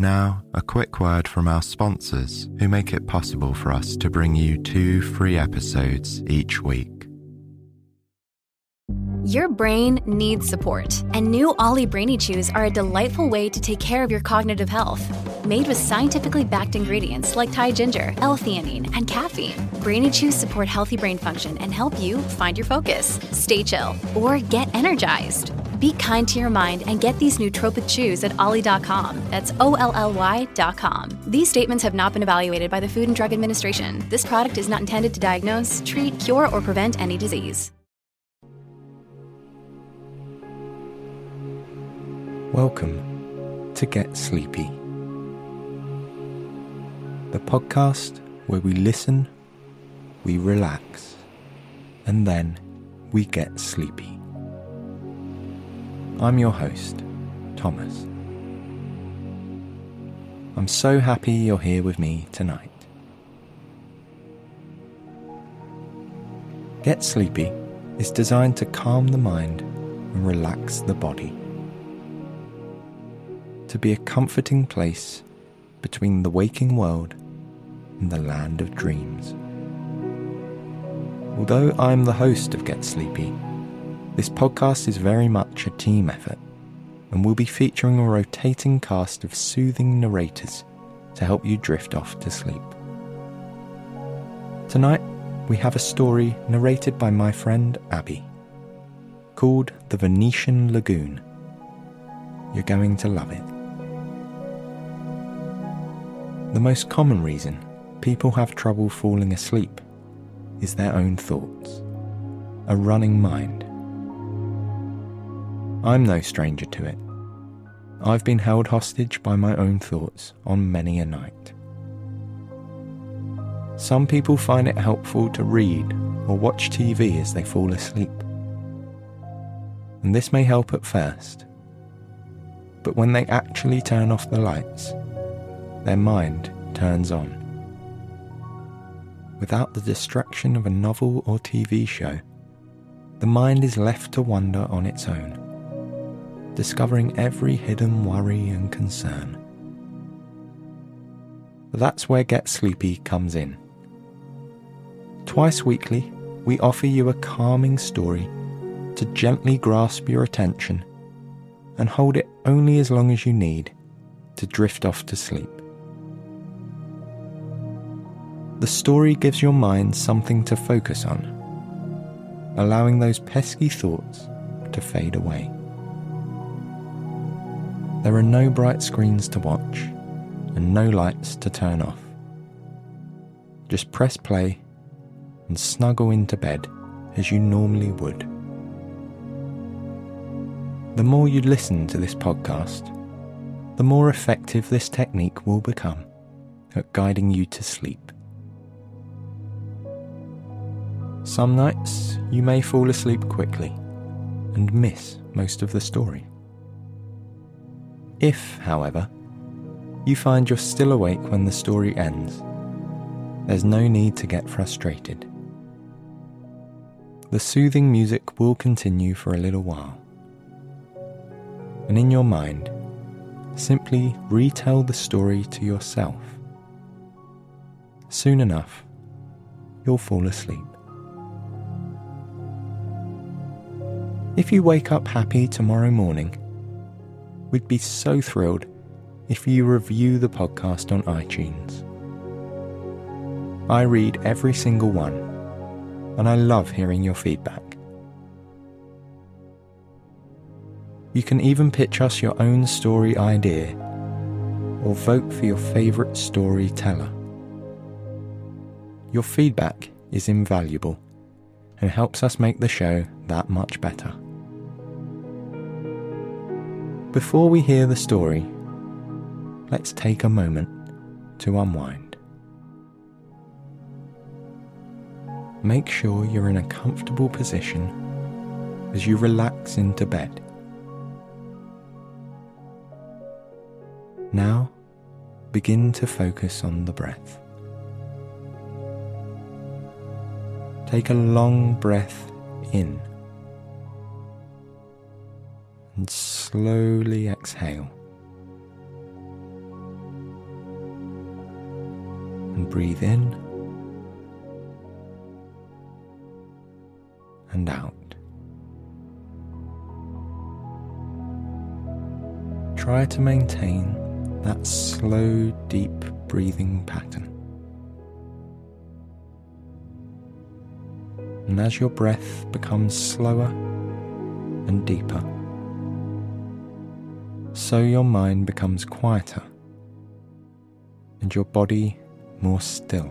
Now, a quick word from our sponsors who make it possible for us to bring you two free episodes each week. Your brain needs support, and new OLLY Brainy Chews are a delightful way to take care of your cognitive health. Made with scientifically backed ingredients like Thai ginger, L-theanine, and caffeine, Brainy Chews support healthy brain function and help you find your focus, stay chill, or get energized. Be kind to your mind and get these nootropic chews at olly.com. That's O L L Y.com. These statements have not been evaluated by the Food and Drug Administration. This product is not intended to diagnose, treat, cure, or prevent any disease. Welcome to Get Sleepy, the podcast where we listen, we relax, and then we get sleepy. I'm your host, Thomas. I'm so happy you're here with me tonight. Get Sleepy is designed to calm the mind and relax the body to be a comforting place between the waking world and the land of dreams. Although I'm the host of Get Sleepy, this podcast is very much a team effort and we'll be featuring a rotating cast of soothing narrators to help you drift off to sleep. Tonight, we have a story narrated by my friend Abby called The Venetian Lagoon. You're going to love it. The most common reason people have trouble falling asleep is their own thoughts, a running mind. I'm no stranger to it. I've been held hostage by my own thoughts on many a night. Some people find it helpful to read or watch TV as they fall asleep. And this may help at first. But when they actually turn off the lights, their mind turns on. Without the distraction of a novel or TV show, the mind is left to wander on its own, discovering every hidden worry and concern. That's where Get Sleepy comes in. Twice weekly, we offer you a calming story to gently grasp your attention and hold it only as long as you need to drift off to sleep. The story gives your mind something to focus on, allowing those pesky thoughts to fade away. There are no bright screens to watch and no lights to turn off. Just press play and snuggle into bed as you normally would. The more you listen to this podcast, the more effective this technique will become at guiding you to sleep. Some nights you may fall asleep quickly and miss most of the story. If, however, you find you're still awake when the story ends, there's no need to get frustrated. The soothing music will continue for a little while. And in your mind, simply retell the story to yourself. Soon enough, you'll fall asleep. If you wake up happy tomorrow morning, we'd be so thrilled if you review the podcast on iTunes. I read every single one, and I love hearing your feedback. You can even pitch us your own story idea or vote for your favourite storyteller. Your feedback is invaluable and helps us make the show that much better. Before we hear the story, let's take a moment to unwind. Make sure you're in a comfortable position as you relax into bed. Now, begin to focus on the breath. Take a long breath in and slowly exhale. And breathe in and out. Try to maintain that slow, deep breathing pattern. And as your breath becomes slower and deeper, so your mind becomes quieter and your body more still.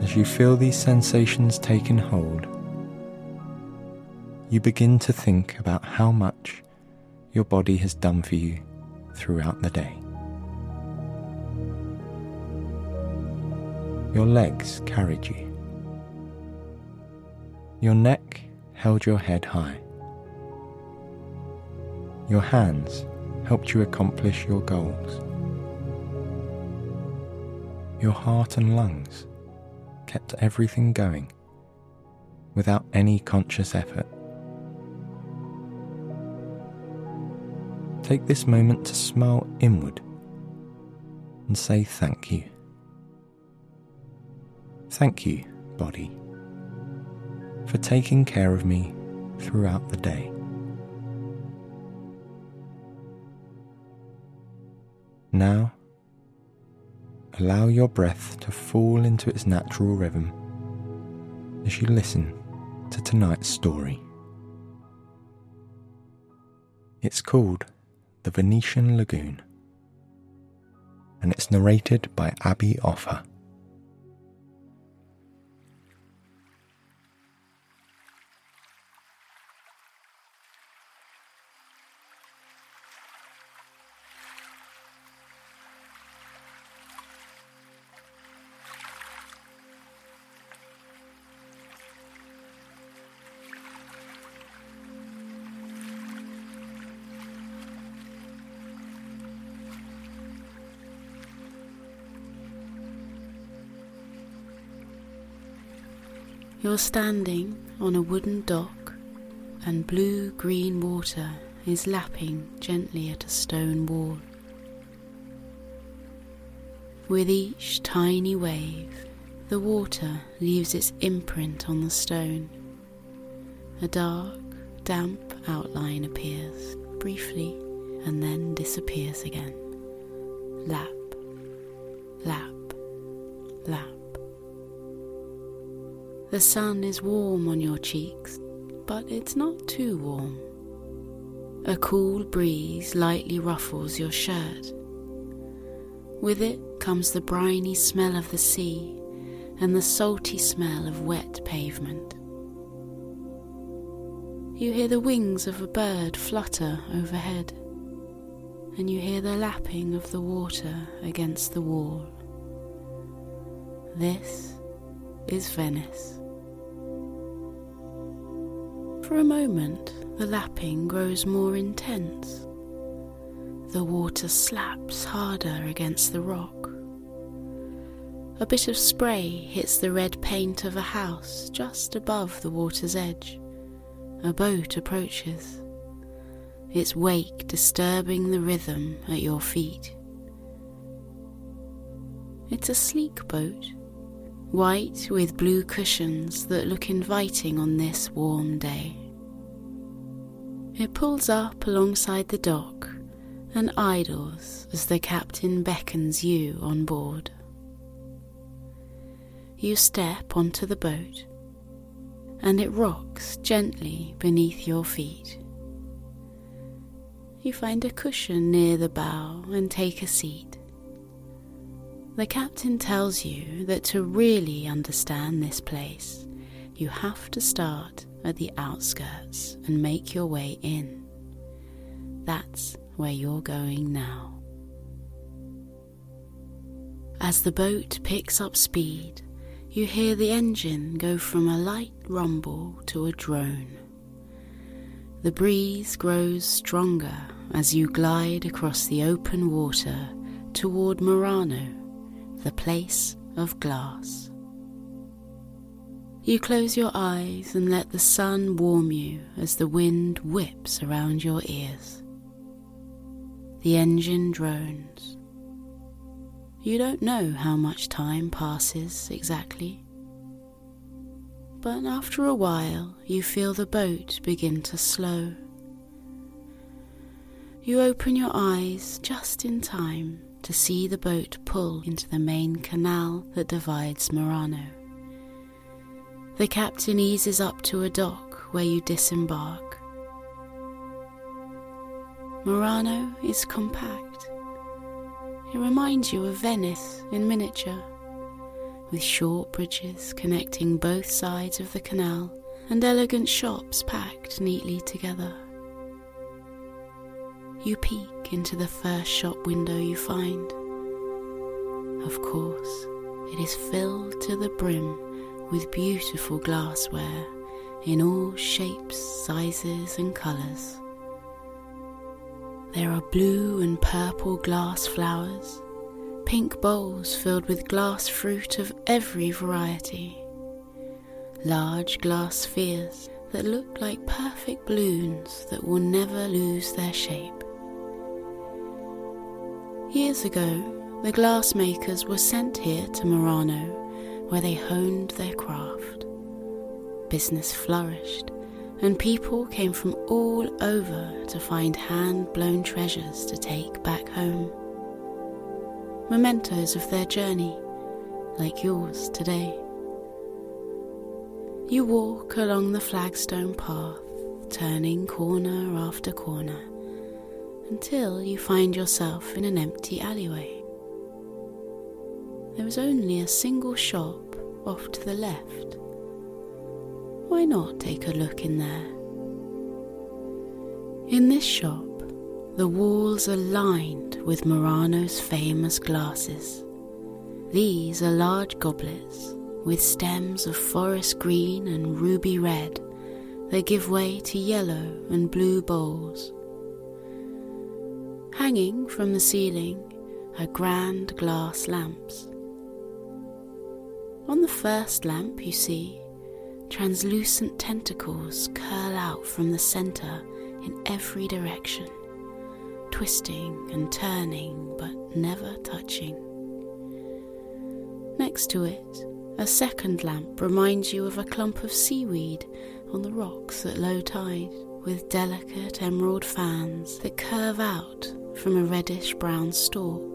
As you feel these sensations taking hold, you begin to think about how much your body has done for you throughout the day. Your legs carried you. Your neck held your head high. Your hands helped you accomplish your goals. Your heart and lungs kept everything going without any conscious effort. Take this moment to smile inward and say thank you. Thank you, body, for taking care of me throughout the day. Now, Allow your breath to fall into its natural rhythm as you listen to tonight's story. It's called The Venetian Lagoon and it's narrated by Abby Offer. You're standing on a wooden dock, and blue green water is lapping gently at a stone wall. With each tiny wave, the water leaves its imprint on the stone. A dark, damp outline appears briefly and then disappears again. Lap, sun is warm on your cheeks, but it's not too warm. A cool breeze lightly ruffles your shirt. With it comes the briny smell of the sea and the salty smell of wet pavement. You hear the wings of a bird flutter overhead, and you hear the lapping of the water against the wall. This is Venice. For a moment, the lapping grows more intense. The water slaps harder against the rock. A bit of spray hits the red paint of a house just above the water's edge. A boat approaches, its wake disturbing the rhythm at your feet. It's a sleek boat, white with blue cushions that look inviting on this warm day. It pulls up alongside the dock and idles as the captain beckons you on board. You step onto the boat and it rocks gently beneath your feet. You find a cushion near the bow and take a seat. The captain tells you that to really understand this place, you have to start at the outskirts and make your way in. That's where you're going now. As the boat picks up speed, you hear the engine go from a light rumble to a drone. The breeze grows stronger as you glide across the open water toward Murano, the place of glass. You close your eyes and let the sun warm you as the wind whips around your ears. The engine drones. You don't know how much time passes exactly but after a while you feel the boat begin to slow. You open your eyes just in time to see the boat pull into the main canal that divides Murano. The captain eases up to a dock where you disembark. Murano is compact. It reminds you of Venice in miniature with short bridges connecting both sides of the canal and elegant shops packed neatly together. You peek into the first shop window you find. Of course, it is filled to the brim with beautiful glassware in all shapes, sizes, and colours. There are blue and purple glass flowers pink bowls filled with glass fruit of every variety, large glass spheres that look like perfect balloons that will never lose their shape. Years ago, the glassmakers were sent here to Murano, where they honed their craft. Business flourished, and people came from all over to find hand blown treasures to take back home mementos of their journey, like yours today. You walk along the flagstone path, turning corner after corner, until you find yourself in an empty alleyway. There is only a single shop off to the left. Why not take a look in there? In this shop, the walls are lined with Murano's famous glasses. These are large goblets with stems of forest green and ruby red that give way to yellow and blue bowls. Hanging from the ceiling are grand glass lamps. On the first lamp, you see, translucent tentacles curl out from the center in every direction twisting and turning but never touching. Next to it, a second lamp reminds you of a clump of seaweed on the rocks at low tide, with delicate emerald fans that curve out from a reddish brown stalk.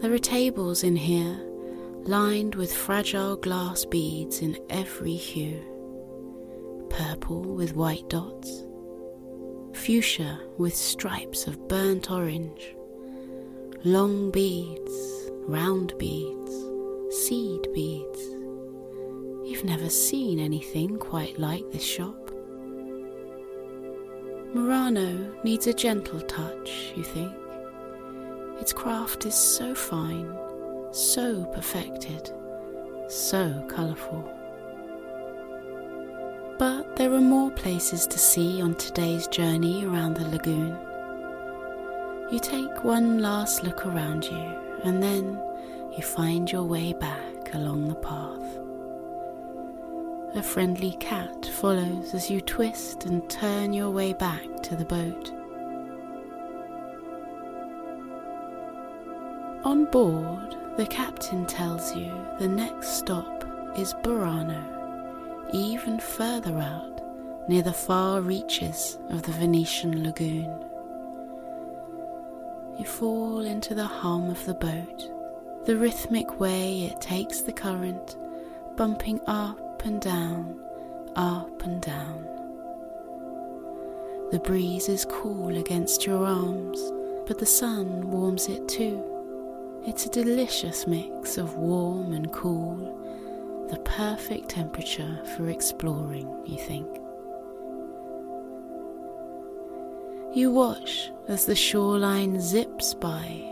There are tables in here lined with fragile glass beads in every hue purple with white dots, fuchsia with stripes of burnt orange, long beads, round beads, seed beads. You've never seen anything quite like this shop. Murano needs a gentle touch, you think. Its craft is so fine, so perfected, so colourful. But there are more places to see on today's journey around the lagoon. You take one last look around you and then you find your way back along the path. A friendly cat follows as you twist and turn your way back to the boat. On board, the captain tells you the next stop is Burano even further out near the far reaches of the Venetian lagoon. You fall into the hum of the boat, the rhythmic way it takes the current, bumping up and down, up and down. The breeze is cool against your arms, but the sun warms it too. It's a delicious mix of warm and cool the perfect temperature for exploring, you think. You watch as the shoreline zips by.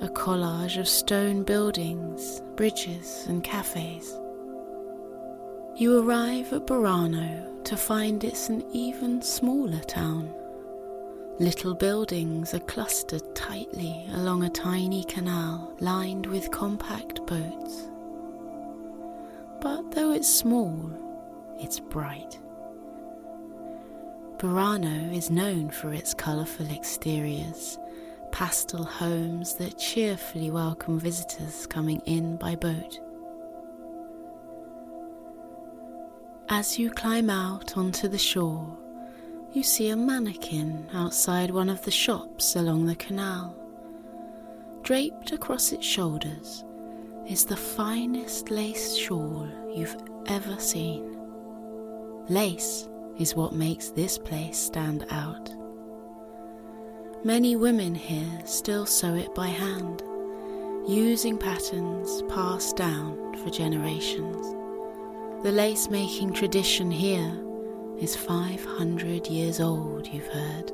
a collage of stone buildings, bridges, and cafes. You arrive at Burano to find it's an even smaller town. Little buildings are clustered tightly along a tiny canal lined with compact boats. But though it's small, it's bright. Burano is known for its colourful exteriors, pastel homes that cheerfully welcome visitors coming in by boat. As you climb out onto the shore, you see a mannequin outside one of the shops along the canal. Draped across its shoulders is the finest lace shawl you've ever seen. Lace is what makes this place stand out. Many women here still sew it by hand, using patterns passed down for generations. The lace making tradition here is 500 years old, you've heard.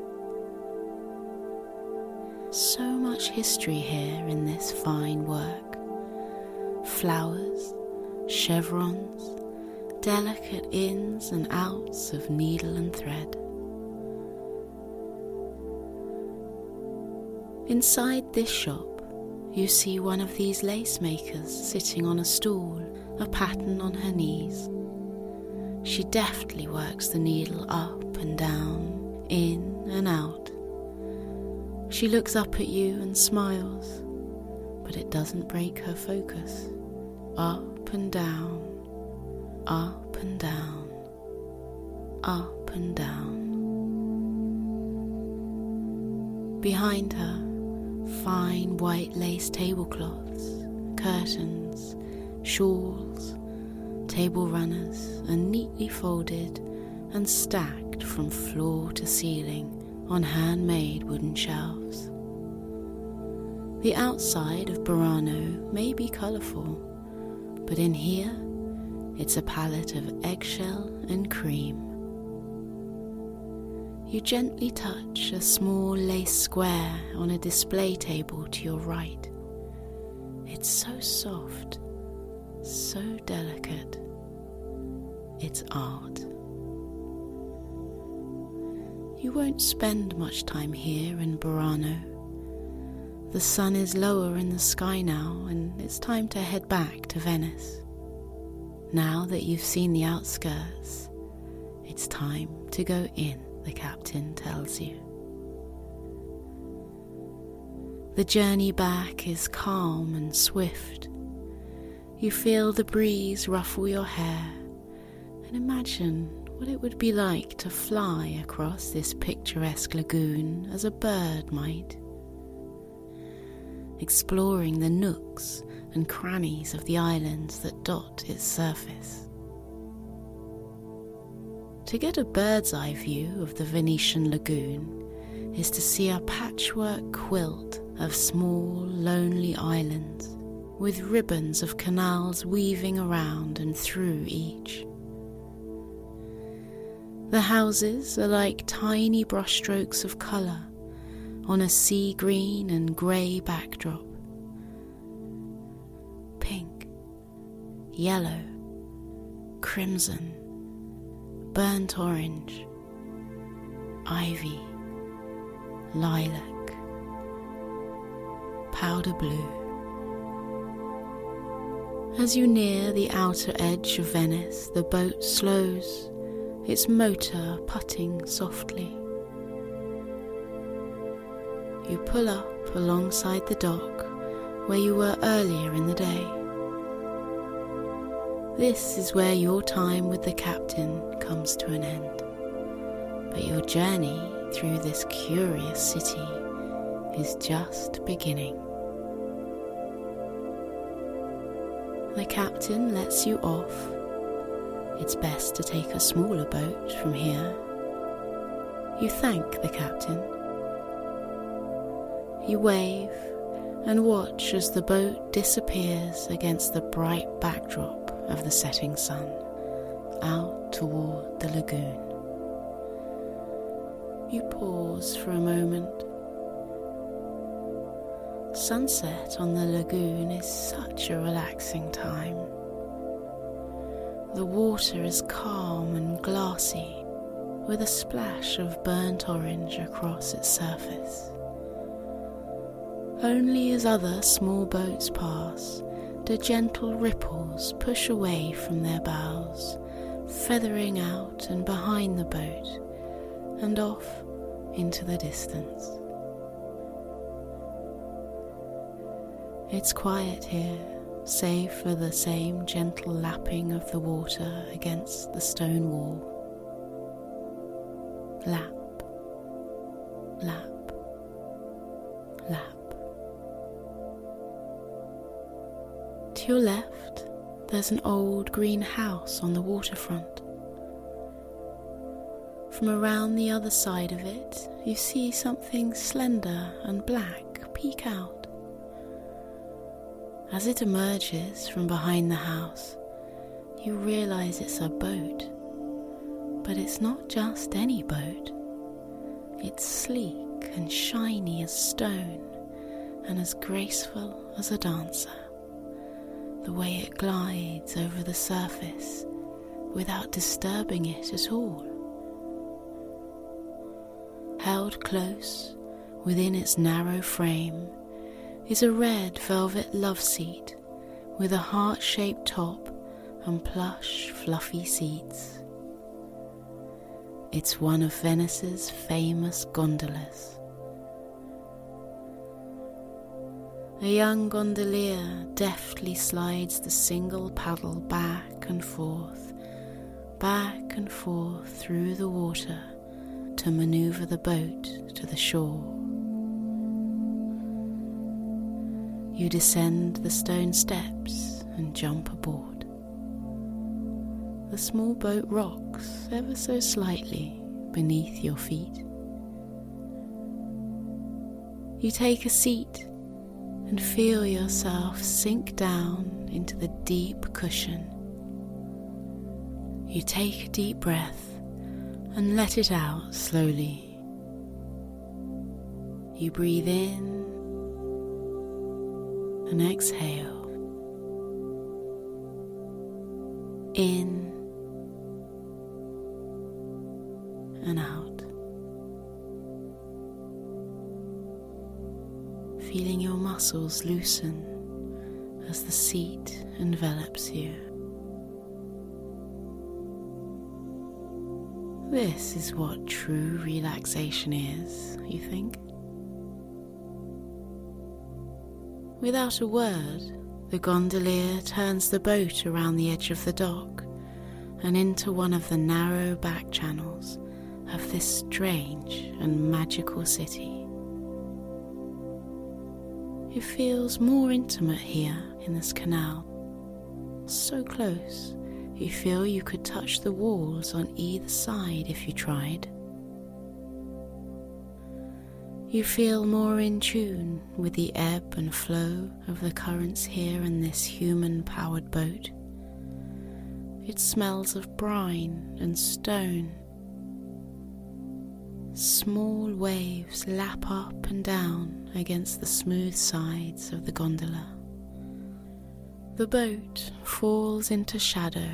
So much history here in this fine work flowers, chevrons, delicate ins and outs of needle and thread. Inside this shop, you see one of these lace makers sitting on a stool, a pattern on her knees. She deftly works the needle up and down, in and out. She looks up at you and smiles, but it doesn't break her focus. Up and down, up and down, up and down. Behind her, fine white lace tablecloths, curtains, shawls, table runners are neatly folded and stacked from floor to ceiling on handmade wooden shelves. The outside of Burano may be colourful, but in here it's a palette of eggshell and cream. You gently touch a small lace square on a display table to your right. It's so soft, so delicate. It's art. You won't spend much time here in Burano. The sun is lower in the sky now, and it's time to head back to Venice. Now that you've seen the outskirts, it's time to go in, the captain tells you. The journey back is calm and swift. You feel the breeze ruffle your hair and imagine what it would be like to fly across this picturesque lagoon as a bird might, exploring the nooks and crannies of the islands that dot its surface. To get a bird's eye view of the Venetian lagoon is to see a patchwork quilt of small, lonely islands with ribbons of canals weaving around and through each. The houses are like tiny brushstrokes of colour on a sea green and grey backdrop. Pink, yellow, crimson, burnt orange, ivy, lilac, powder blue. As you near the outer edge of Venice, the boat slows its motor putting softly. You pull up alongside the dock where you were earlier in the day. This is where your time with the captain comes to an end. But your journey through this curious city is just beginning. The captain lets you off it's best to take a smaller boat from here. You thank the captain. You wave and watch as the boat disappears against the bright backdrop of the setting sun out toward the lagoon. You pause for a moment. Sunset on the lagoon is such a relaxing time. The water is calm and glassy, with a splash of burnt orange across its surface. Only as other small boats pass do gentle ripples push away from their bows, feathering out and behind the boat and off into the distance. It's quiet here, save for the same gentle lapping of the water against the stone wall. Lap, lap, lap. To your left, there's an old green house on the waterfront. From around the other side of it, you see something slender and black peek out. As it emerges from behind the house, you realize it's a boat. But it's not just any boat. It's sleek and shiny as stone and as graceful as a dancer the way it glides over the surface without disturbing it at all. Held close within its narrow frame is a red velvet love seat with a heart shaped top and plush, fluffy seats. It's one of Venice's famous gondolas. A young gondolier deftly slides the single paddle back and forth, back and forth through the water to maneuver the boat to the shore. You descend the stone steps and jump aboard. The small boat rocks ever so slightly beneath your feet. You take a seat and feel yourself sink down into the deep cushion. You take a deep breath and let it out slowly. You breathe in and exhale. In and out. feeling your muscles loosen as the seat envelops you. This is what true relaxation is, you think? Without a word, the gondolier turns the boat around the edge of the dock and into one of the narrow back channels of this strange and magical city. It feels more intimate here in this canal. So close, you feel you could touch the walls on either side if you tried. You feel more in tune with the ebb and flow of the currents here in this human powered boat. It smells of brine and stone Small waves lap up and down against the smooth sides of the gondola. The boat falls into shadow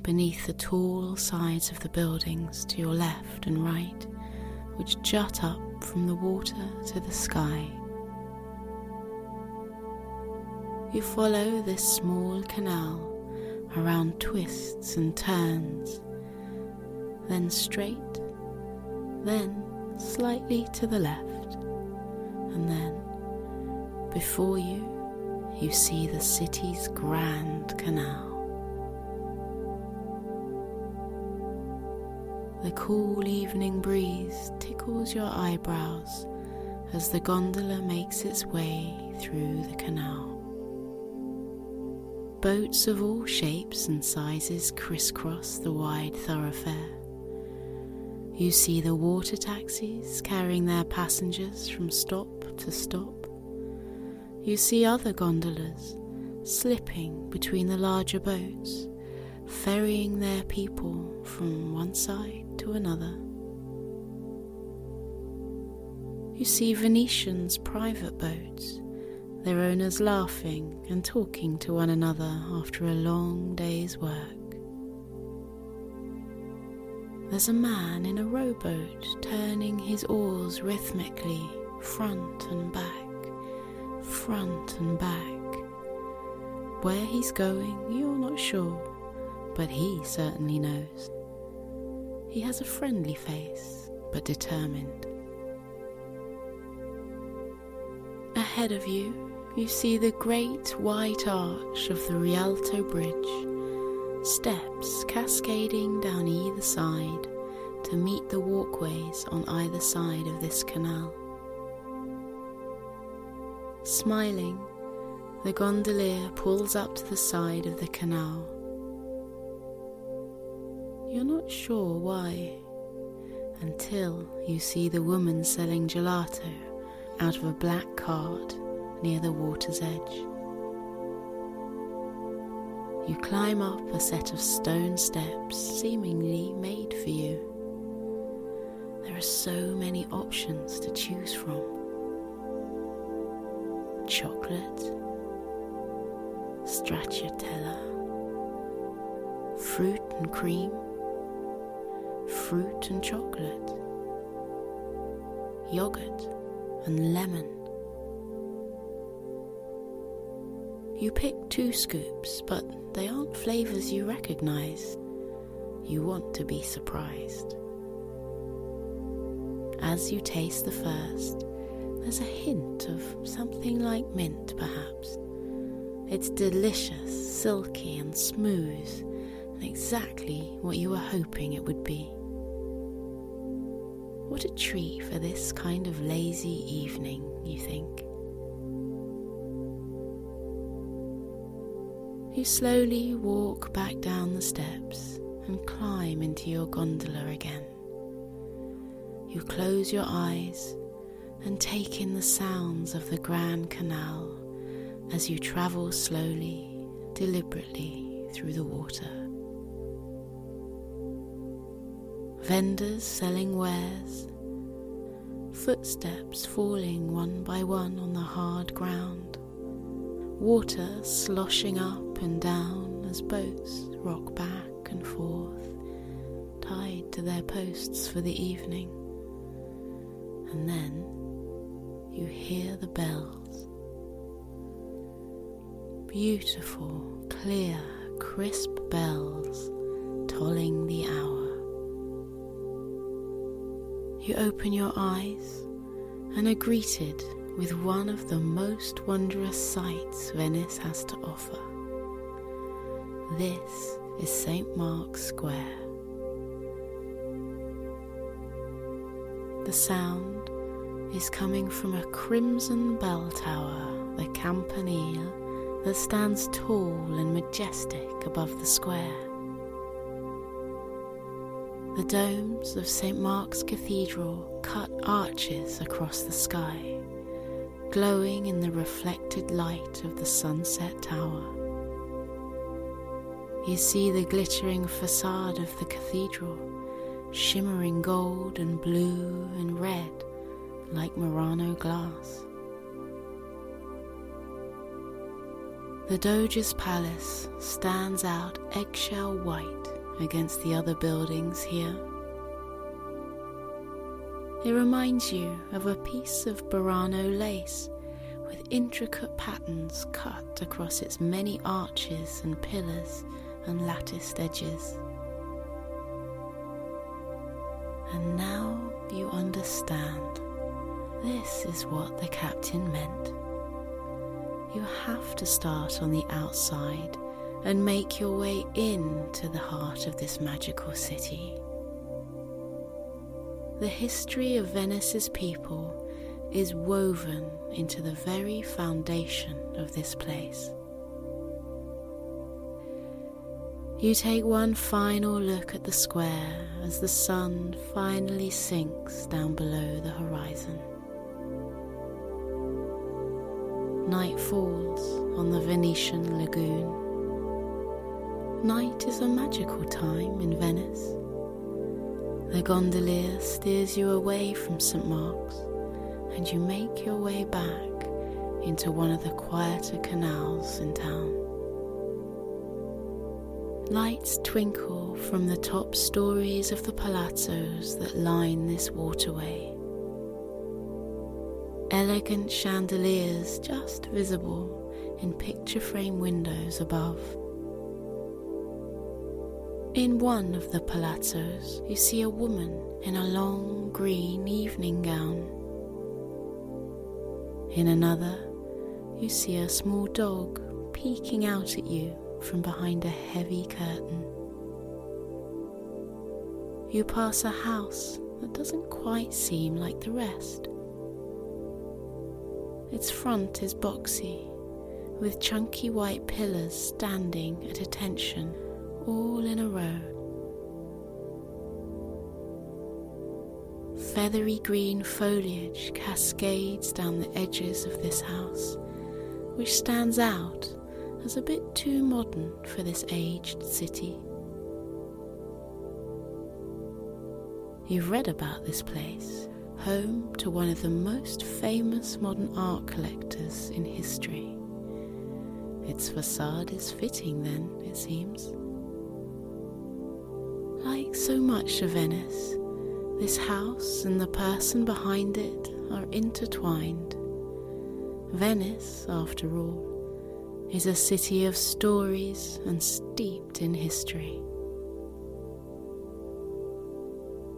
beneath the tall sides of the buildings to your left and right, which jut up from the water to the sky. You follow this small canal around twists and turns, then straight then slightly to the left, and then before you, you see the city's grand canal. The cool evening breeze tickles your eyebrows as the gondola makes its way through the canal. Boats of all shapes and sizes crisscross the wide thoroughfare you see the water taxis carrying their passengers from stop to stop. You see other gondolas slipping between the larger boats, ferrying their people from one side to another. You see Venetians' private boats their owners laughing and talking to one another after a long day's work. There's a man in a rowboat turning his oars rhythmically front and back, front and back. Where he's going, you're not sure, but he certainly knows. He has a friendly face, but determined. Ahead of you, you see the great white arch of the Rialto Bridge, steps cascading down either side to meet the walkways on either side of this canal. Smiling, the gondolier pulls up to the side of the canal. You're not sure why until you see the woman selling gelato out of a black cart near the water's edge. You climb up a set of stone steps seemingly made for you. There are so many options to choose from chocolate, stracciatella, fruit and cream, fruit and chocolate, yogurt and lemon. You pick two scoops, but they aren't flavours you recognise. You want to be surprised. As you taste the first, there's a hint of something like mint, perhaps. It's delicious, silky, and smooth, and exactly what you were hoping it would be. What a treat for this kind of lazy evening, you think. You slowly walk back down the steps and climb into your gondola again. You close your eyes and take in the sounds of the Grand Canal as you travel slowly, deliberately through the water. Vendors selling wares, footsteps falling one by one on the hard ground, water sloshing up and down as boats rock back and forth, tied to their posts for the evening and then you hear the bells. Beautiful, clear, crisp bells tolling the hour. You open your eyes and are greeted with one of the most wondrous sights Venice has to offer. This is St. Mark's Square. The sound is coming from a crimson bell tower, the Campanile, that stands tall and majestic above the square. The domes of St. Mark's Cathedral cut arches across the sky, glowing in the reflected light of the sunset tower. You see the glittering facade of the cathedral shimmering gold and blue and red like Murano glass. The Doge's palace stands out eggshell white against the other buildings here. It reminds you of a piece of Burano lace with intricate patterns cut across its many arches and pillars and latticed edges. And now you understand. This is what the captain meant. You have to start on the outside and make your way into the heart of this magical city. The history of Venice's people is woven into the very foundation of this place. You take one final look at the square as the sun finally sinks down below the horizon. Night falls on the Venetian lagoon. Night is a magical time in Venice. The gondolier steers you away from St. Mark's and you make your way back into one of the quieter canals in town. Lights twinkle from the top stories of the palazzos that line this waterway. Elegant chandeliers just visible in picture frame windows above. In one of the palazzos, you see a woman in a long green evening gown. In another, you see a small dog peeking out at you from behind a heavy curtain. You pass a house that doesn't quite seem like the rest. Its front is boxy, with chunky white pillars standing at attention all in a row. Feathery green foliage cascades down the edges of this house, which stands out as a bit too modern for this aged city. You've read about this place, home to one of the most famous modern art collectors in history. Its facade is fitting, then, it seems. So much of Venice, this house and the person behind it are intertwined. Venice, after all, is a city of stories and steeped in history.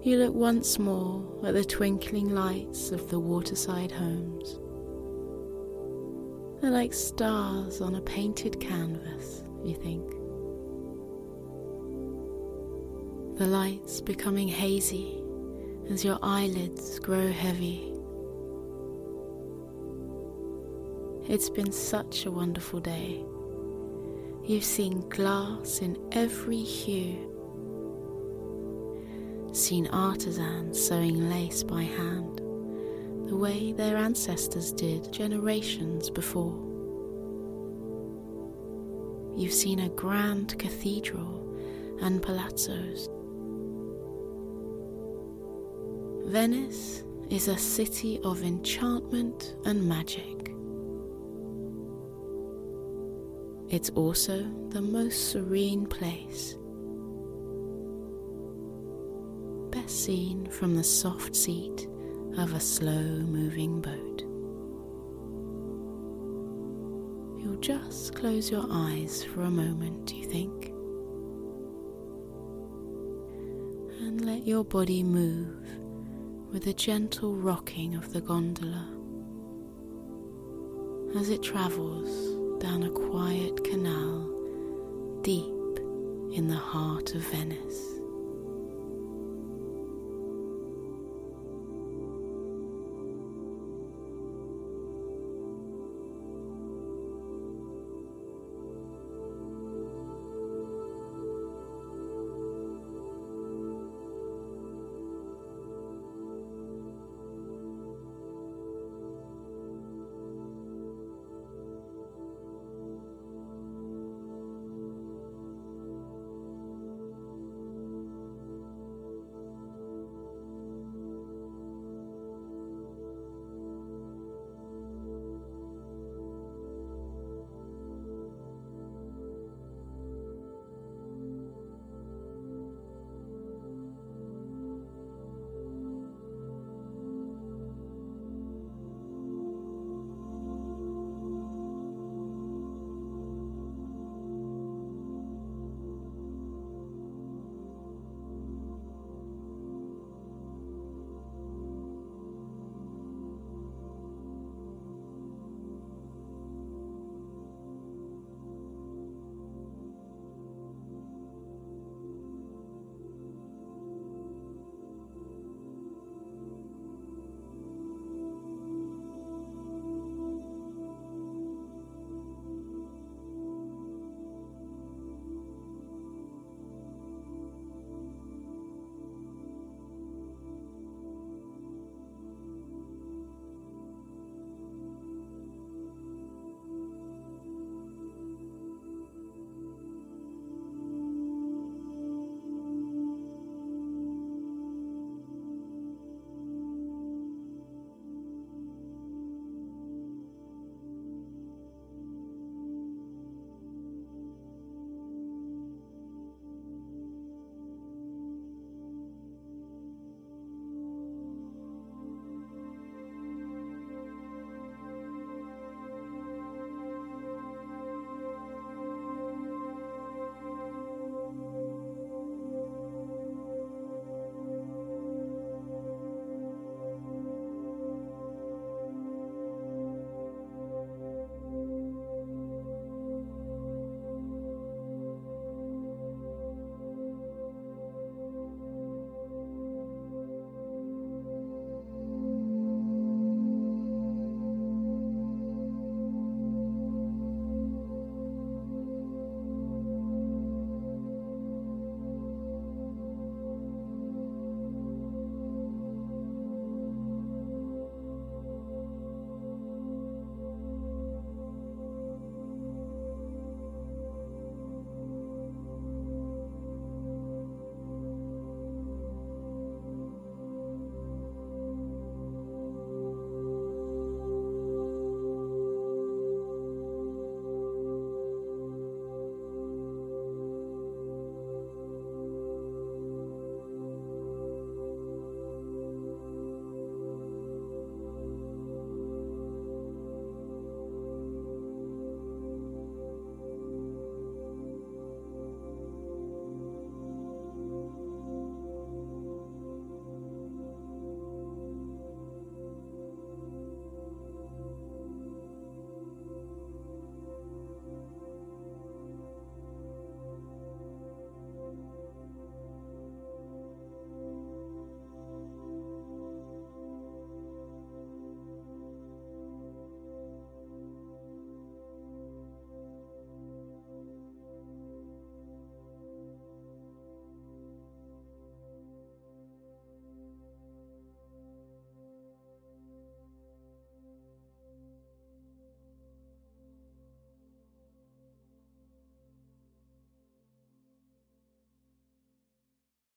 You look once more at the twinkling lights of the waterside homes. They're like stars on a painted canvas, you think. The lights becoming hazy as your eyelids grow heavy. It's been such a wonderful day. You've seen glass in every hue, seen artisans sewing lace by hand, the way their ancestors did generations before. You've seen a grand cathedral and palazzos Venice is a city of enchantment and magic. It's also the most serene place, best seen from the soft seat of a slow moving boat. You'll just close your eyes for a moment, you think? And let your body move with a gentle rocking of the gondola as it travels down a quiet canal deep in the heart of Venice.